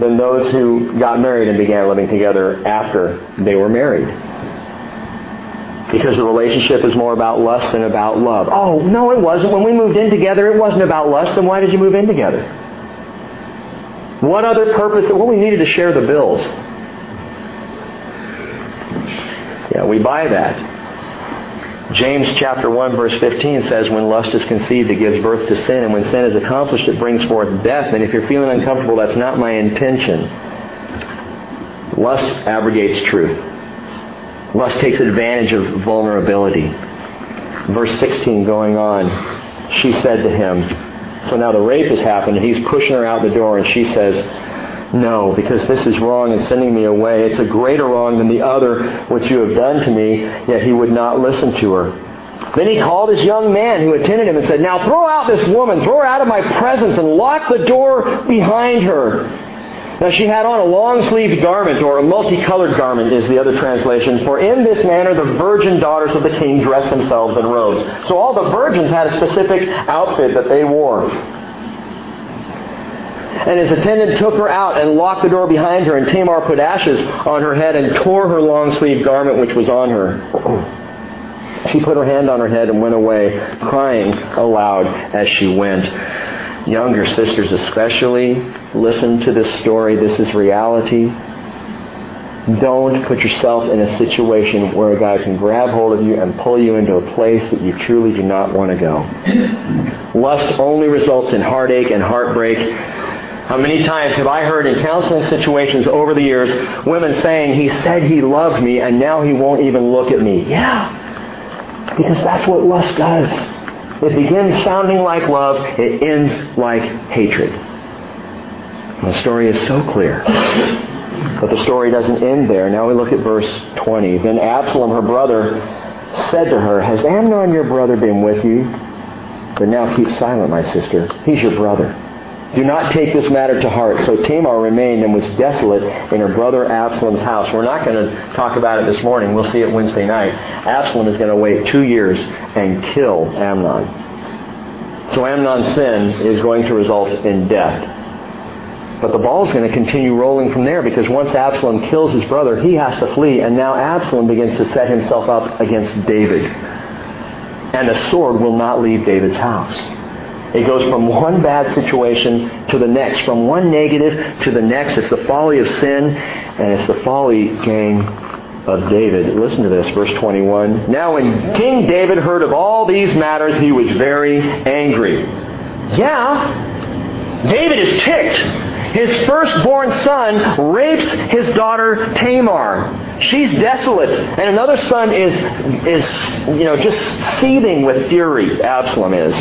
than those who got married and began living together after they were married. Because the relationship is more about lust than about love. Oh, no, it wasn't. When we moved in together, it wasn't about lust. Then why did you move in together? What other purpose? Well, we needed to share the bills. Yeah, we buy that. James chapter 1 verse 15 says, when lust is conceived, it gives birth to sin. And when sin is accomplished, it brings forth death. And if you're feeling uncomfortable, that's not my intention. Lust abrogates truth. Lust takes advantage of vulnerability. Verse 16 going on, she said to him, so now the rape has happened, and he's pushing her out the door, and she says, no, because this is wrong and sending me away. It's a greater wrong than the other which you have done to me, yet he would not listen to her. Then he called his young man who attended him and said, Now throw out this woman, throw her out of my presence, and lock the door behind her. Now she had on a long-sleeved garment, or a multicolored garment is the other translation, for in this manner the virgin daughters of the king dressed themselves in robes. So all the virgins had a specific outfit that they wore. And his attendant took her out and locked the door behind her, and Tamar put ashes on her head and tore her long-sleeved garment which was on her. She put her hand on her head and went away, crying aloud as she went. Younger sisters especially, listen to this story. This is reality. Don't put yourself in a situation where a guy can grab hold of you and pull you into a place that you truly do not want to go. Lust only results in heartache and heartbreak. How many times have I heard in counseling situations over the years women saying, He said He loved me and now He won't even look at me? Yeah, because that's what lust does. It begins sounding like love, it ends like hatred. The story is so clear. But the story doesn't end there. Now we look at verse 20. Then Absalom, her brother, said to her, Has Amnon your brother been with you? But now keep silent, my sister. He's your brother. Do not take this matter to heart. So Tamar remained and was desolate in her brother Absalom's house. We're not going to talk about it this morning. We'll see it Wednesday night. Absalom is going to wait two years and kill Amnon. So Amnon's sin is going to result in death. But the ball is going to continue rolling from there because once Absalom kills his brother, he has to flee. And now Absalom begins to set himself up against David. And the sword will not leave David's house. It goes from one bad situation to the next, from one negative to the next. It's the folly of sin, and it's the folly, gang, of David. Listen to this, verse 21. Now when King David heard of all these matters, he was very angry. Yeah, David is ticked. His firstborn son rapes his daughter Tamar. She's desolate, and another son is is you know just seething with fury. Absalom is.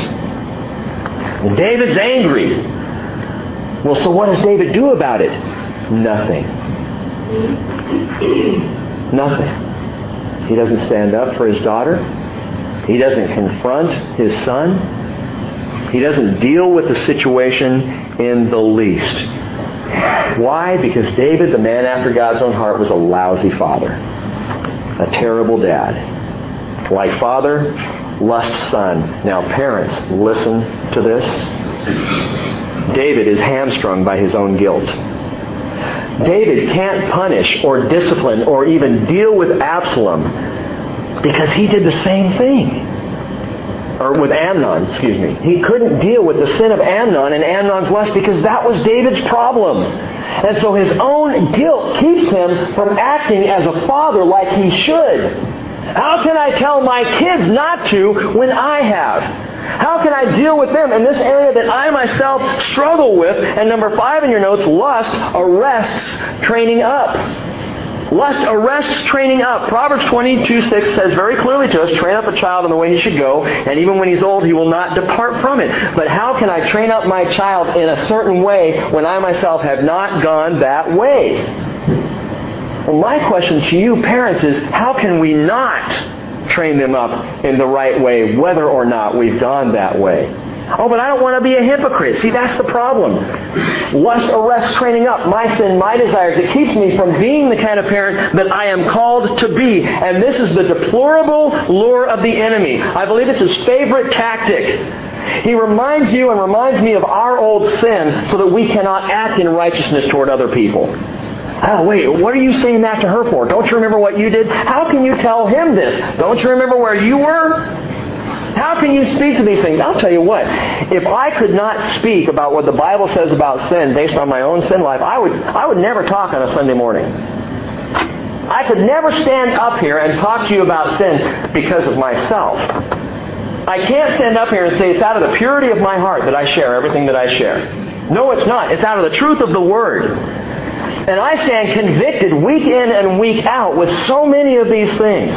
And David's angry. Well, so what does David do about it? Nothing. Nothing. He doesn't stand up for his daughter. He doesn't confront his son. He doesn't deal with the situation in the least. Why? Because David, the man after God's own heart, was a lousy father. A terrible dad. Like father, lust son. Now, parents, listen to this. David is hamstrung by his own guilt. David can't punish or discipline or even deal with Absalom because he did the same thing. Or with Amnon, excuse me. He couldn't deal with the sin of Amnon and Amnon's lust because that was David's problem. And so his own guilt keeps him from acting as a father like he should. How can I tell my kids not to when I have? How can I deal with them in this area that I myself struggle with? And number five in your notes, lust arrests training up. Lust arrests training up. Proverbs 22, 6 says very clearly to us, train up a child in the way he should go, and even when he's old, he will not depart from it. But how can I train up my child in a certain way when I myself have not gone that way? Well, my question to you, parents, is how can we not train them up in the right way, whether or not we've gone that way? Oh, but I don't want to be a hypocrite. See, that's the problem. Lust arrests training up my sin, my desires. It keeps me from being the kind of parent that I am called to be. And this is the deplorable lure of the enemy. I believe it's his favorite tactic. He reminds you and reminds me of our old sin so that we cannot act in righteousness toward other people. Oh, wait, what are you saying that to her for? Don't you remember what you did? How can you tell him this? Don't you remember where you were? How can you speak to these things? I'll tell you what. If I could not speak about what the Bible says about sin based on my own sin life, I would, I would never talk on a Sunday morning. I could never stand up here and talk to you about sin because of myself. I can't stand up here and say it's out of the purity of my heart that I share everything that I share. No, it's not. It's out of the truth of the Word. And I stand convicted week in and week out with so many of these things.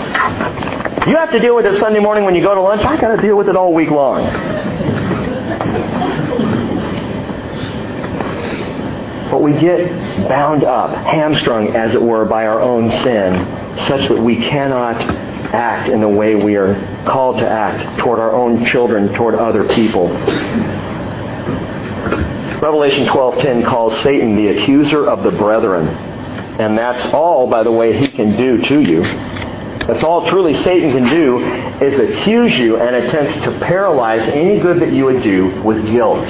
You have to deal with it Sunday morning when you go to lunch. I got to deal with it all week long. But we get bound up, hamstrung, as it were, by our own sin, such that we cannot act in the way we are called to act toward our own children, toward other people. Revelation 12:10 calls Satan the accuser of the brethren. And that's all, by the way, he can do to you. That's all truly Satan can do is accuse you and attempt to paralyze any good that you would do with guilt.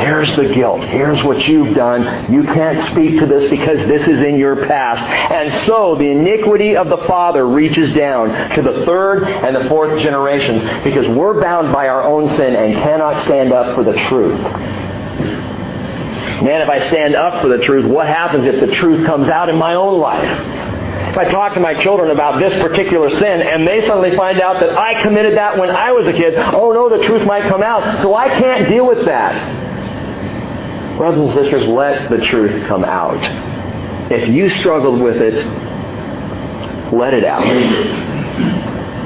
Here's the guilt. Here's what you've done. You can't speak to this because this is in your past. And so the iniquity of the father reaches down to the third and the fourth generation because we're bound by our own sin and cannot stand up for the truth. Man, if I stand up for the truth, what happens if the truth comes out in my own life? If I talk to my children about this particular sin and they suddenly find out that I committed that when I was a kid, oh no, the truth might come out, so I can't deal with that. Brothers and sisters, let the truth come out. If you struggled with it, let it out.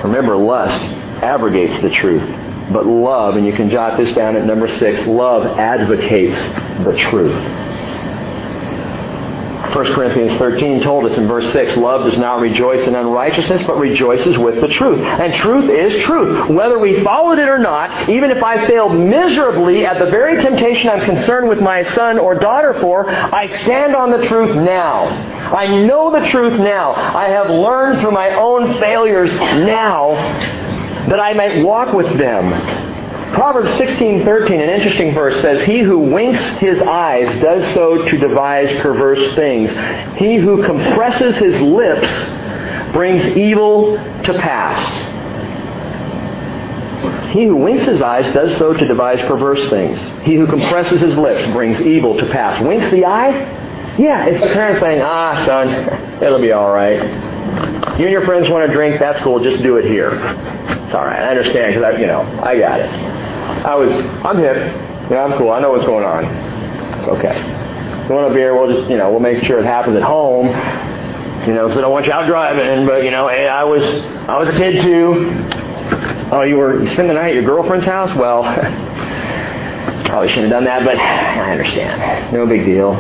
Remember, lust abrogates the truth. But love, and you can jot this down at number six, love advocates the truth. 1 Corinthians 13 told us in verse 6, love does not rejoice in unrighteousness, but rejoices with the truth. And truth is truth. Whether we followed it or not, even if I failed miserably at the very temptation I'm concerned with my son or daughter for, I stand on the truth now. I know the truth now. I have learned through my own failures now that I might walk with them Proverbs 16:13, an interesting verse, says, "He who winks his eyes does so to devise perverse things. He who compresses his lips brings evil to pass." He who winks his eyes does so to devise perverse things. He who compresses his lips brings evil to pass. Winks the eye? Yeah, it's the parent saying, ah, son, it'll be all right. You and your friends want to drink, that's cool, just do it here. It's all right, I understand, because I, you know, I got it. I was, I'm hip. Yeah, I'm cool. I know what's going on. Okay. You want a beer? We'll just, you know, we'll make sure it happens at home. You know, so I don't want you out driving, but you know, hey, I was, I was a kid too. Oh, you were you spend the night at your girlfriend's house? Well, probably shouldn't have done that, but I understand. No big deal.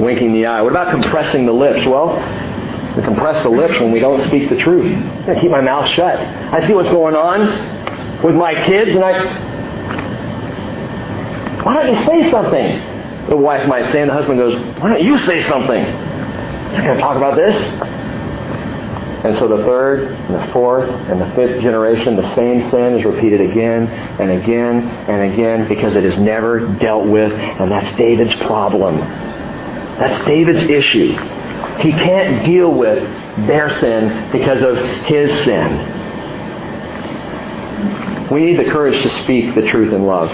Winking the eye. What about compressing the lips? Well, we compress the lips when we don't speak the truth. I keep my mouth shut. I see what's going on with my kids, and I, why don't you say something? The wife might say, and the husband goes, why don't you say something? You're going to talk about this? And so the third, and the fourth, and the fifth generation, the same sin is repeated again and again and again because it is never dealt with, and that's David's problem. That's David's issue. He can't deal with their sin because of his sin. We need the courage to speak the truth in love,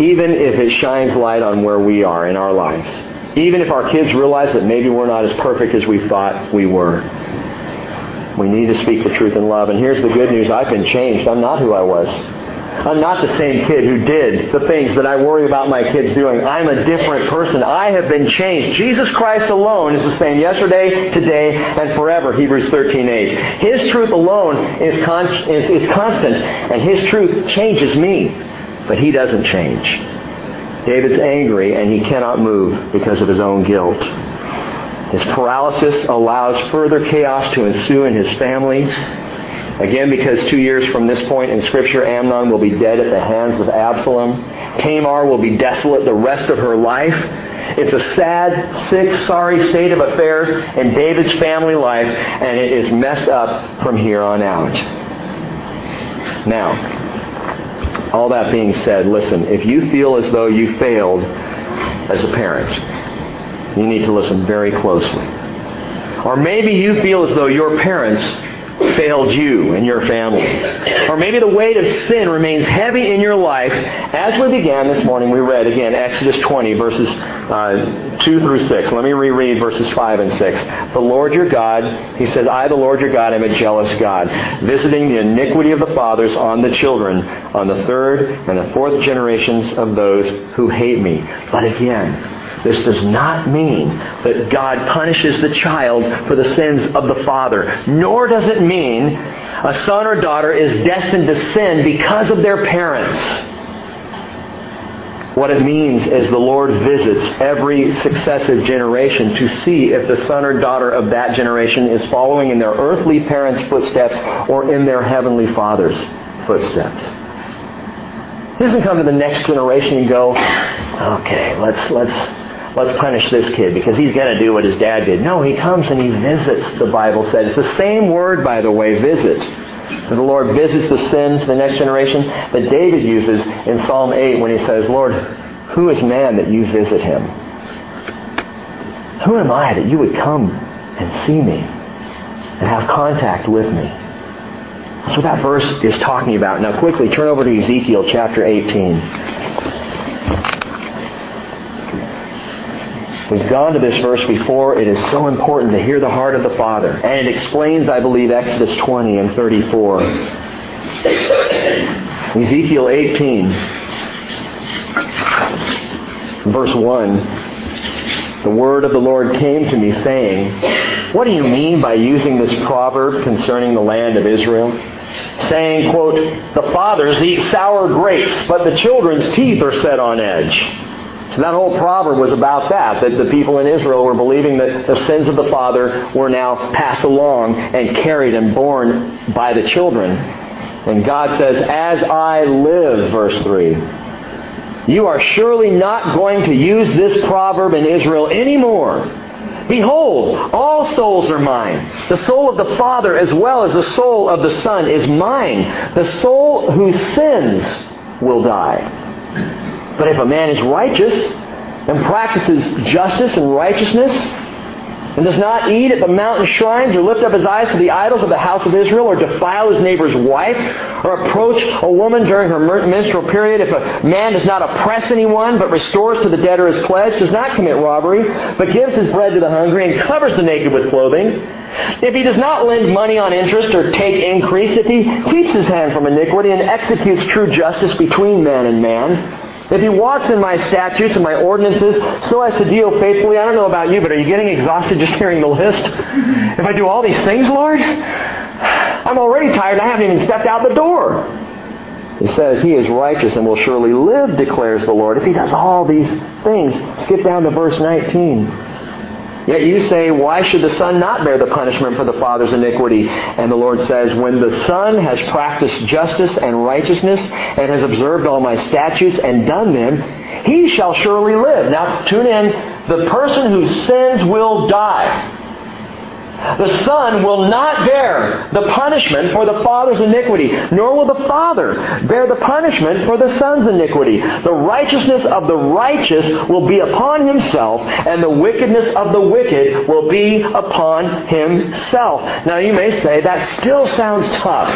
even if it shines light on where we are in our lives. Even if our kids realize that maybe we're not as perfect as we thought we were. We need to speak the truth in love. And here's the good news. I've been changed. I'm not who I was. I'm not the same kid who did the things that I worry about my kids doing. I'm a different person. I have been changed. Jesus Christ alone is the same yesterday, today, and forever. Hebrews 13:8. His truth alone is, con- is, is constant, and His truth changes me, but He doesn't change. David's angry, and he cannot move because of his own guilt. His paralysis allows further chaos to ensue in his family Again, because two years from this point in Scripture, Amnon will be dead at the hands of Absalom. Tamar will be desolate the rest of her life. It's a sad, sick, sorry state of affairs in David's family life, and it is messed up from here on out. Now, all that being said, listen, if you feel as though you failed as a parent, you need to listen very closely. Or maybe you feel as though your parents failed you and your family. Or maybe the weight of sin remains heavy in your life. As we began this morning, we read again Exodus 20, verses uh, 2 through 6. Let me reread verses 5 and 6. The Lord your God, he says, I, the Lord your God, am a jealous God, visiting the iniquity of the fathers on the children, on the third and the fourth generations of those who hate me. But again, this does not mean that God punishes the child for the sins of the father, nor does it mean a son or daughter is destined to sin because of their parents. What it means is the Lord visits every successive generation to see if the son or daughter of that generation is following in their earthly parents' footsteps or in their heavenly father's footsteps. He doesn't come to the next generation and go, okay, let's, let's, let's punish this kid because he's going to do what his dad did. No, he comes and he visits, the Bible said. It's the same word, by the way, visit. The Lord visits the sin to the next generation that David uses in Psalm 8 when he says, Lord, who is man that you visit him? Who am I that you would come and see me and have contact with me? That's what that verse is talking about. Now quickly turn over to Ezekiel chapter 18. We've gone to this verse before. It is so important to hear the heart of the Father. And it explains, I believe, Exodus 20 and 34. Ezekiel 18, verse 1. The word of the Lord came to me saying, What do you mean by using this proverb concerning the land of Israel? Saying, quote, The fathers eat sour grapes, but the children's teeth are set on edge. So that whole proverb was about that, that the people in Israel were believing that the sins of the father were now passed along and carried and borne by the children. And God says, As I live, verse 3, you are surely not going to use this proverb in Israel anymore. Behold, all souls are mine. The soul of the Father as well as the soul of the Son is mine. The soul whose sins will die. But if a man is righteous and practices justice and righteousness, and does not eat at the mountain shrines or lift up his eyes to the idols of the house of Israel or defile his neighbor's wife or approach a woman during her menstrual period, if a man does not oppress anyone but restores to the debtor his pledge, does not commit robbery, but gives his bread to the hungry and covers the naked with clothing, if he does not lend money on interest or take increase, if he keeps his hand from iniquity and executes true justice between man and man, if he walks in my statutes and my ordinances so as to deal faithfully, I don't know about you, but are you getting exhausted just hearing the list? If I do all these things, Lord, I'm already tired. I haven't even stepped out the door. He says, He is righteous and will surely live, declares the Lord. If he does all these things, skip down to verse 19. Yet you say, Why should the Son not bear the punishment for the Father's iniquity? And the Lord says, When the Son has practiced justice and righteousness and has observed all my statutes and done them, he shall surely live. Now tune in. The person whose sins will die. The Son will not bear the punishment for the Father's iniquity, nor will the Father bear the punishment for the Son's iniquity. The righteousness of the righteous will be upon himself, and the wickedness of the wicked will be upon himself. Now you may say, that still sounds tough.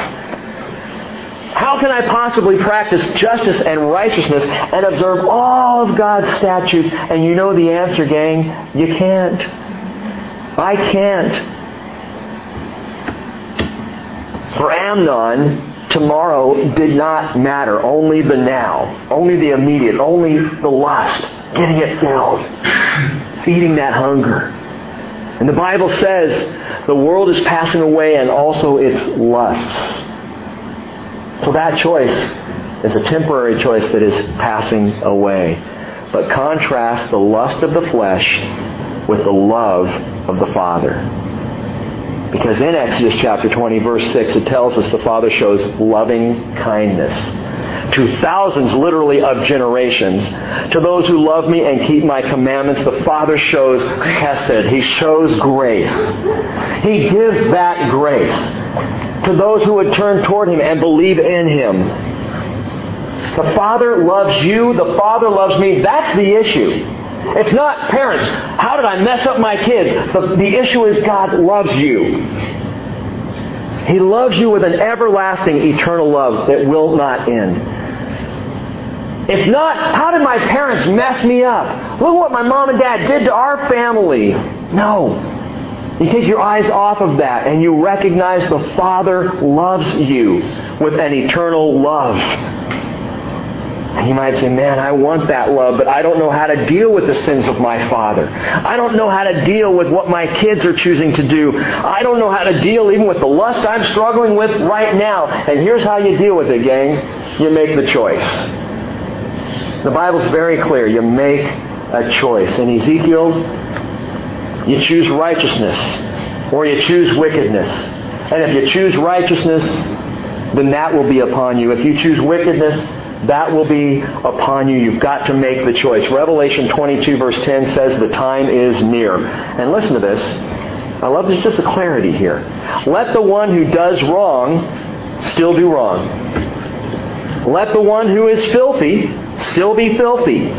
How can I possibly practice justice and righteousness and observe all of God's statutes? And you know the answer, gang. You can't. I can't. For Amnon, tomorrow did not matter. Only the now. Only the immediate. Only the lust. Getting it filled. Feeding that hunger. And the Bible says the world is passing away and also its lusts. So that choice is a temporary choice that is passing away. But contrast the lust of the flesh with the love of the Father. Because in Exodus chapter 20, verse 6, it tells us the Father shows loving kindness to thousands, literally, of generations. To those who love me and keep my commandments, the Father shows chesed. He shows grace. He gives that grace to those who would turn toward Him and believe in Him. The Father loves you. The Father loves me. That's the issue. It's not parents, how did I mess up my kids? The, the issue is God loves you. He loves you with an everlasting, eternal love that will not end. It's not, how did my parents mess me up? Look what my mom and dad did to our family. No. You take your eyes off of that and you recognize the Father loves you with an eternal love. And you might say, man, I want that love, but I don't know how to deal with the sins of my father. I don't know how to deal with what my kids are choosing to do. I don't know how to deal even with the lust I'm struggling with right now. And here's how you deal with it, gang. You make the choice. The Bible's very clear. You make a choice. In Ezekiel, you choose righteousness or you choose wickedness. And if you choose righteousness, then that will be upon you. If you choose wickedness, that will be upon you. You've got to make the choice. Revelation 22 verse 10 says the time is near. And listen to this. I love there's just a clarity here. Let the one who does wrong still do wrong. Let the one who is filthy still be filthy.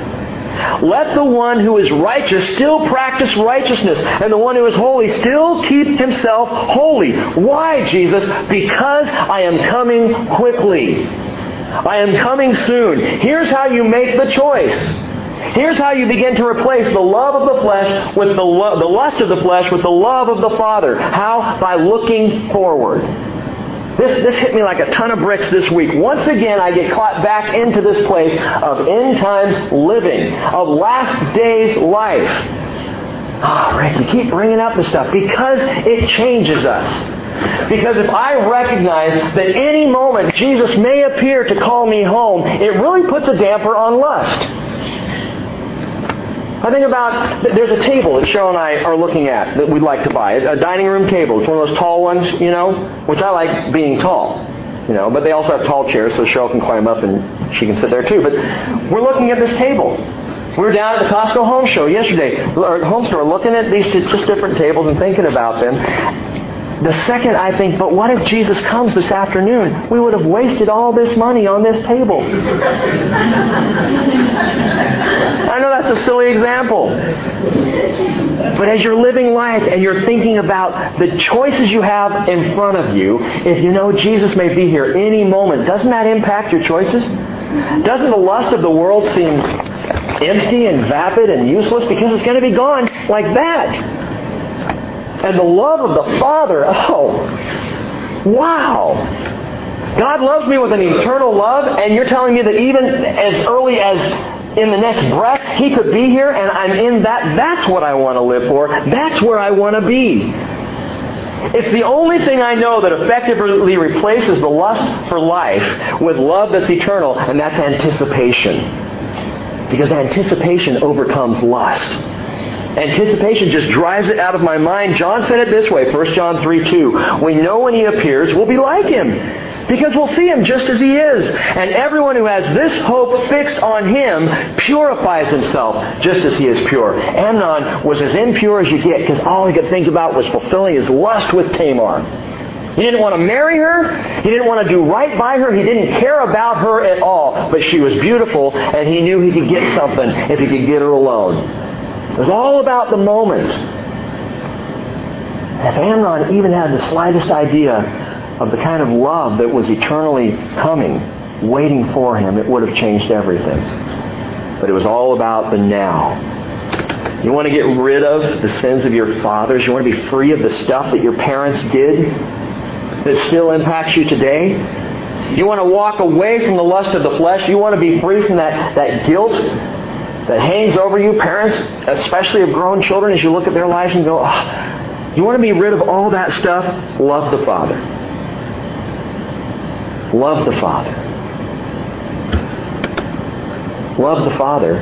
Let the one who is righteous still practice righteousness, and the one who is holy still keep himself holy. Why, Jesus? Because I am coming quickly. I am coming soon. Here's how you make the choice. Here's how you begin to replace the love of the flesh with the, lo- the lust of the flesh with the love of the Father. How? By looking forward. This, this hit me like a ton of bricks this week. Once again, I get caught back into this place of end times living, of last days life. Ah, oh, Rick, you keep bringing up this stuff because it changes us. Because if I recognize that any moment Jesus may appear to call me home, it really puts a damper on lust. I think about, there's a table that Cheryl and I are looking at that we'd like to buy. A dining room table. It's one of those tall ones, you know, which I like being tall. You know, but they also have tall chairs so Cheryl can climb up and she can sit there too. But we're looking at this table. We were down at the Costco Home Show yesterday, or home store, looking at these just different tables and thinking about them. The second I think, but what if Jesus comes this afternoon? We would have wasted all this money on this table. I know that's a silly example. But as you're living life and you're thinking about the choices you have in front of you, if you know Jesus may be here any moment, doesn't that impact your choices? Doesn't the lust of the world seem empty and vapid and useless because it's going to be gone like that? And the love of the Father, oh, wow. God loves me with an eternal love, and you're telling me that even as early as in the next breath, He could be here, and I'm in that. That's what I want to live for. That's where I want to be. It's the only thing I know that effectively replaces the lust for life with love that's eternal, and that's anticipation. Because anticipation overcomes lust. Anticipation just drives it out of my mind. John said it this way, 1 John 3 2. We know when he appears, we'll be like him. Because we'll see him just as he is. And everyone who has this hope fixed on him purifies himself just as he is pure. Amnon was as impure as you get because all he could think about was fulfilling his lust with Tamar. He didn't want to marry her. He didn't want to do right by her. He didn't care about her at all. But she was beautiful, and he knew he could get something if he could get her alone. It was all about the moment. If Amnon even had the slightest idea of the kind of love that was eternally coming, waiting for him, it would have changed everything. But it was all about the now. You want to get rid of the sins of your fathers? You want to be free of the stuff that your parents did that still impacts you today? You want to walk away from the lust of the flesh? You want to be free from that, that guilt that hangs over you, parents, especially of grown children, as you look at their lives and go, oh, you want to be rid of all that stuff? Love the Father. Love the Father. Love the Father.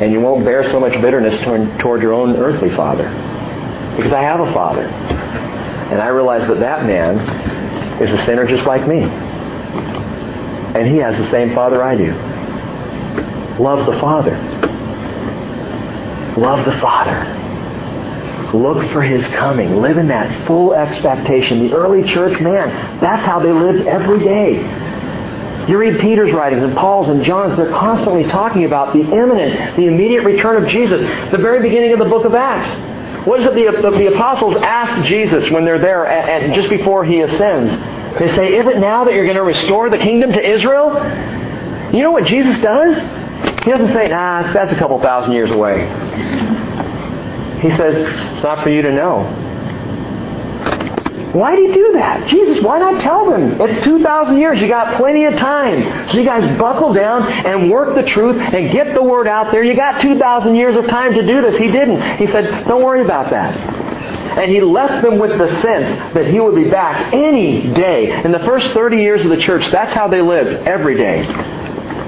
And you won't bear so much bitterness toward, toward your own earthly father. Because I have a father. And I realize that that man is a sinner just like me. And he has the same father I do. Love the Father. Love the Father. Look for His coming. Live in that full expectation. The early church, man, that's how they lived every day. You read Peter's writings and Paul's and John's, they're constantly talking about the imminent, the immediate return of Jesus. The very beginning of the book of Acts. What is it the, the, the apostles ask Jesus when they're there and, and just before he ascends? They say, Is it now that you're going to restore the kingdom to Israel? You know what Jesus does? He doesn't say, nah, that's a couple thousand years away. He says, it's not for you to know. Why do you do that? Jesus, why not tell them? It's 2,000 years. You got plenty of time. So you guys buckle down and work the truth and get the word out there. You got 2,000 years of time to do this. He didn't. He said, don't worry about that. And he left them with the sense that he would be back any day. In the first 30 years of the church, that's how they lived, every day.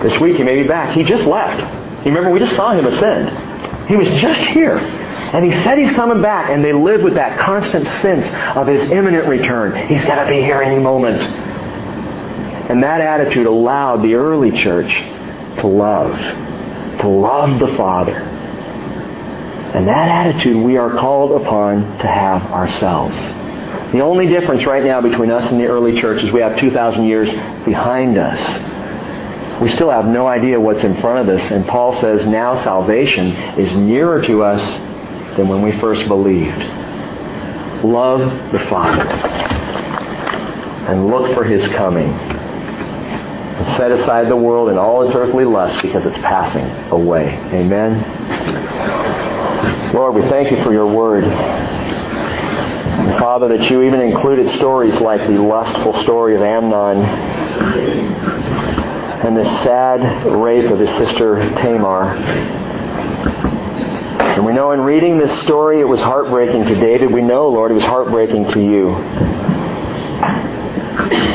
This week he may be back. He just left. You remember, we just saw him ascend. He was just here. And he said he's coming back, and they live with that constant sense of his imminent return. He's going to be here any moment. And that attitude allowed the early church to love, to love the Father. And that attitude we are called upon to have ourselves. The only difference right now between us and the early church is we have 2,000 years behind us. We still have no idea what's in front of us. And Paul says now salvation is nearer to us than when we first believed. Love the Father and look for His coming. And set aside the world and all its earthly lusts because it's passing away. Amen. Lord, we thank you for your word. Father, that you even included stories like the lustful story of Amnon and the sad rape of his sister Tamar. And we know in reading this story it was heartbreaking to David. We know, Lord, it was heartbreaking to you.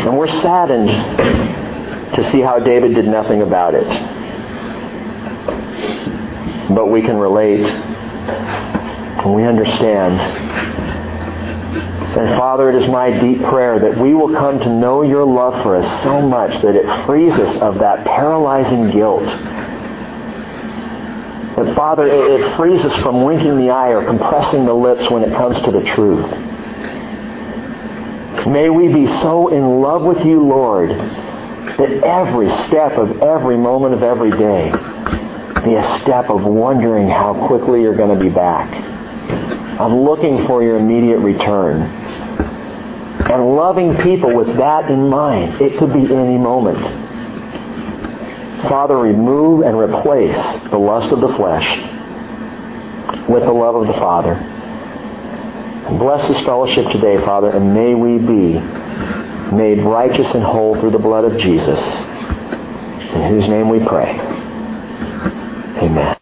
And we're saddened to see how David did nothing about it. But we can relate and we understand and Father, it is my deep prayer that we will come to know your love for us so much that it frees us of that paralyzing guilt. That Father, it frees us from winking the eye or compressing the lips when it comes to the truth. May we be so in love with you, Lord, that every step of every moment of every day be a step of wondering how quickly you're going to be back, of looking for your immediate return and loving people with that in mind. It could be any moment. Father, remove and replace the lust of the flesh with the love of the Father. Bless this fellowship today, Father, and may we be made righteous and whole through the blood of Jesus, in whose name we pray.